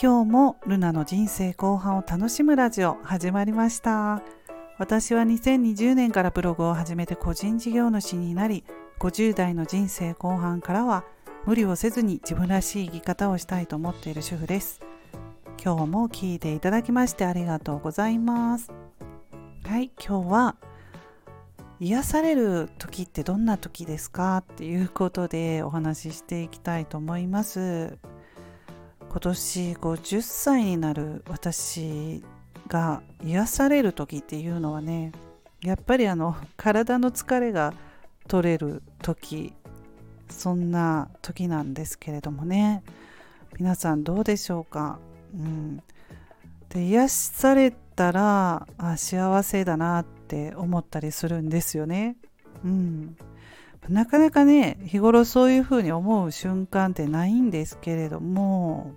今日もルナの人生後半を楽しむラジオ始まりました。私は2020年からブログを始めて個人事業主になり50代の人生後半からは無理をせずに自分らしい生き方をしたいと思っている主婦です。今日も聞いていただきましてありがとうございます。はい今日は癒される時ってどんな時ですか？っていうことでお話ししていきたいと思います。今年50歳になる私が癒される時っていうのはねやっぱりあの体の疲れが取れる時そんな時なんですけれどもね。皆さんどうでしょうか、うん、で癒されたらあ幸せだなって思ったりするんですよね、うん、なかなかね日頃そういうふうに思う瞬間ってないんですけれども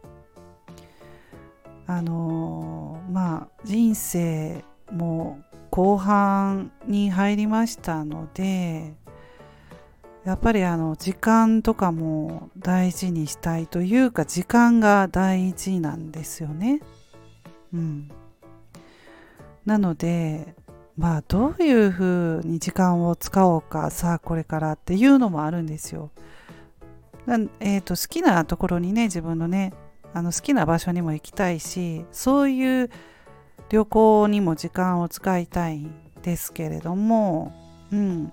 あの、まあ人生も後半に入りましたのでやっぱりあの時間とかも大事にしたいというか時間が大事なんですよね。うん、なのでまあどういうふうに時間を使おうかさあこれからっていうのもあるんですよ。えーと、好きなところにね自分のねあの好きな場所にも行きたいしそういう旅行にも時間を使いたいんですけれども、うん、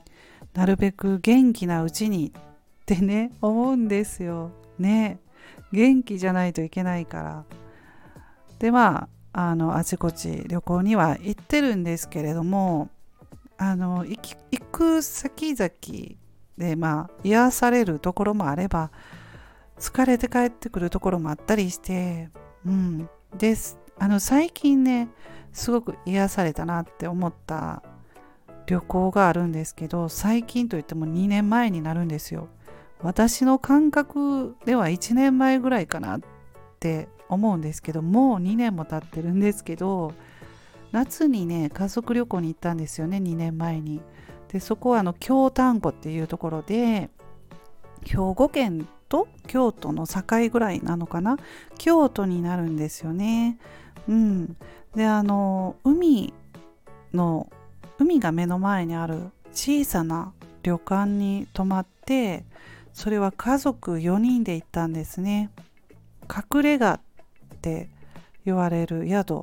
なるべく元気なうちにってね 思うんですよ。ね元気じゃないといけないから。でまああのあちこち旅行には行ってるんですけれどもあの行く先々でまあ癒されるところもあれば疲れて帰ってくるところもあったりしてうん。です。あの最近ねすごく癒されたなって思った旅行があるんですけど最近といっても2年前になるんですよ。私の感覚では1年前ぐらいかなって思うんですけどもう2年も経ってるんですけど夏にね家族旅行に行ったんですよね2年前に。でそこはあの京丹後っていうところで兵庫県と京都の境ぐらいなのかな？京都になるんですよね。うん。であの海の海が目の前にある小さな旅館に泊まってそれは家族4人で行ったんですね。隠れ家っって言われる宿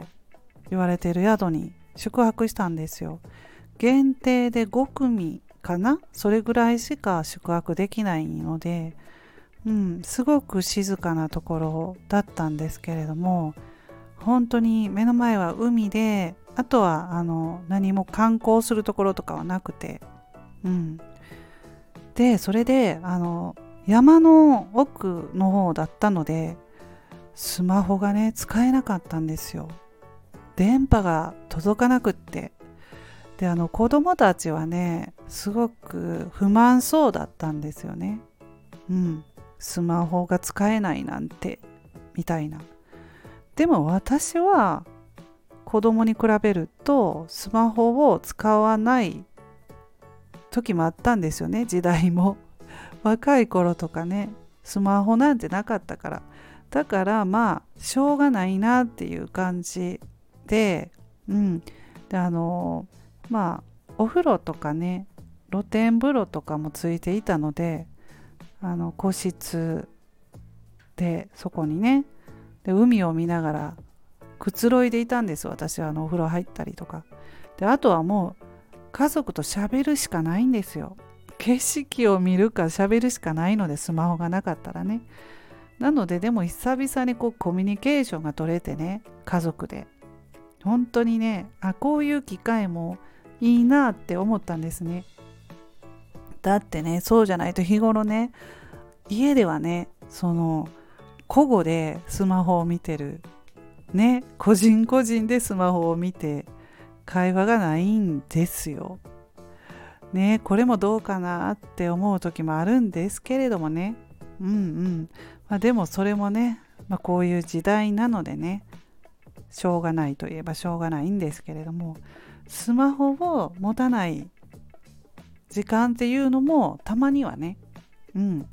言われている宿に宿泊したんですよ。限定で5組かな？それぐらいしか宿泊できないので、うん、すごく静かなところだったんですけれども本当に目の前は海であとはあの何も観光するところとかはなくて、うん、でそれであの山の奥の方だったのでスマホがね使えなかったんですよ。電波が届かなくって。であの子供たちはねすごく不満そうだったんですよね。うん。スマホが使えないなんて。みたいな。でも私は子供に比べるとスマホを使わない時もあったんですよね。時代も。若い頃とかねスマホなんてなかったから。だからまあしょうがないなっていう感じでうん。であのまあお風呂とかね露天風呂とかもついていたのであの個室でそこにねで海を見ながらくつろいでいたんです私はあのお風呂入ったりとか。であとはもう家族と喋るしかないんですよ。景色を見るか喋るしかないのでスマホがなかったらね。なのででも久々にこうコミュニケーションが取れてね家族で。本当にねあこういう機会もいいなって思ったんですね。だってねそうじゃないと日頃ね家ではねその個々でスマホを見てる。ね個人個人でスマホを見て会話がないんですよ。ねこれもどうかなって思う時もあるんですけれどもね。うんうん。まあ、でもそれもね、まあ、こういう時代なのでねしょうがないといえばしょうがないんですけれどもスマホを持たない時間っていうのもたまにはねうん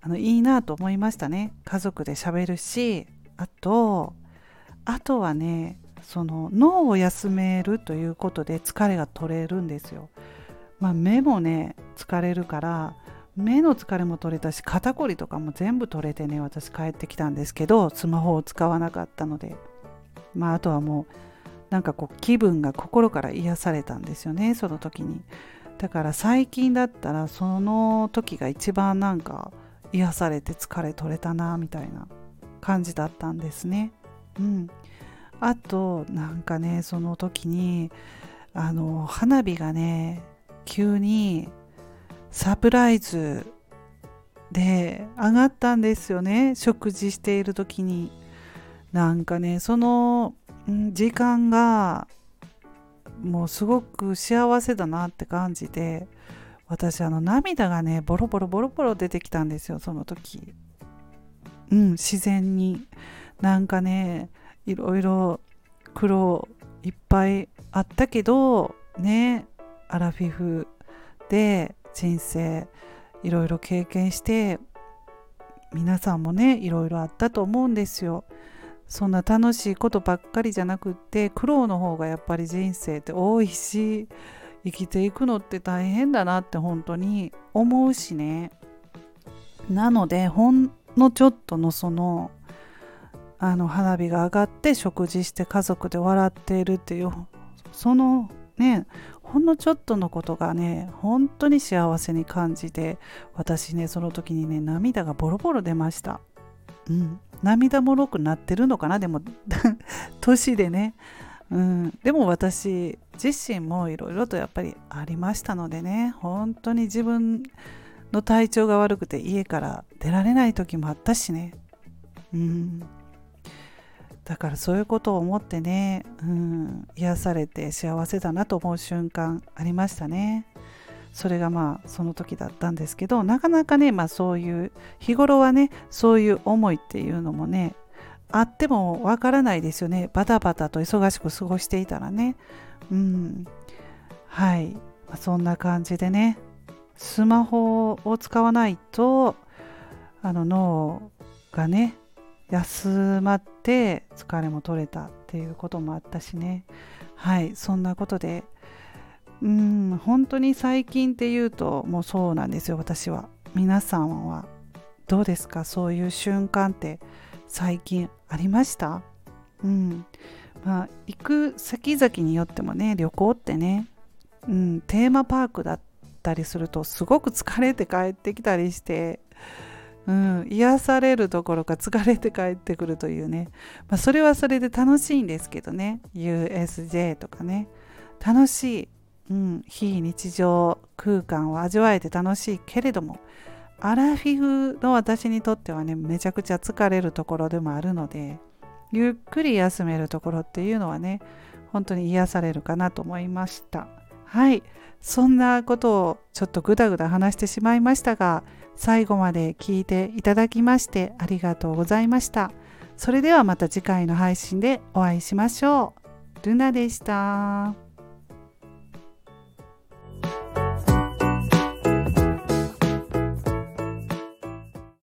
あのいいなと思いましたね家族でしゃべるしあとあとはねその脳を休めるということで疲れが取れるんですよ。まあ、目もね疲れるから目の疲れも取れたし肩こりとかも全部取れてね私帰ってきたんですけどスマホを使わなかったのでまああとはもうなんかこう気分が心から癒されたんですよねその時に。だから最近だったらその時が一番なんか癒されて疲れ取れたなみたいな感じだったんですね。うん。あとなんかねその時にあの花火がね急にサプライズで上がったんですよね。食事している時に。なんかねその時間がもうすごく幸せだなって感じで私あの涙がねボロボロボロボロ出てきたんですよその時。うん自然に。なんかねいろいろ苦労いっぱいあったけどねアラフィフで人生いろいろ経験して皆さんもねいろいろあったと思うんですよ。そんな楽しいことばっかりじゃなくって苦労の方がやっぱり人生って多いし生きていくのって大変だなって本当に思うしねなのでほんのちょっとのそのあの花火が上がって食事して家族で笑っているっていうそのねほんのちょっとのことがね本当に幸せに感じて私ねその時にね涙がボロボロ出ました、うん、涙もろくなってるのかな？でも 年でね、うん、でも私自身もいろいろとやっぱりありましたのでね本当に自分の体調が悪くて家から出られない時もあったしね。うん。だからそういうことを思ってね、うん、癒されて幸せだなと思う瞬間ありましたね。それがまあその時だったんですけどなかなかね、まあ、そういう日頃はねそういう思いっていうのもねあってもわからないですよね。バタバタと忙しく過ごしていたらね。うん。はい、まあ、そんな感じでねスマホを使わないとあの脳がね休まって疲れも取れたっていうこともあったしね。はいそんなことで。うん本当に最近っていうともうそうなんですよ私は。皆さんは。どうですか？そういう瞬間って最近ありました？うん。まあ行く先々によってもね旅行ってね、うん、テーマパークだったりするとすごく疲れて帰ってきたりしてうん、癒されるどころか疲れて帰ってくるというね、まあ、それはそれで楽しいんですけどね。USJ とかね。楽しい、うん、非日常空間を味わえて楽しいけれどもアラフィフの私にとってはねめちゃくちゃ疲れるところでもあるのでゆっくり休めるところっていうのはね本当に癒されるかなと思いました。はい。そんなことをちょっとぐだぐだ話してしまいましたが最後まで聞いていただきましてありがとうございました。それではまた次回の配信でお会いしましょう。ルナでした。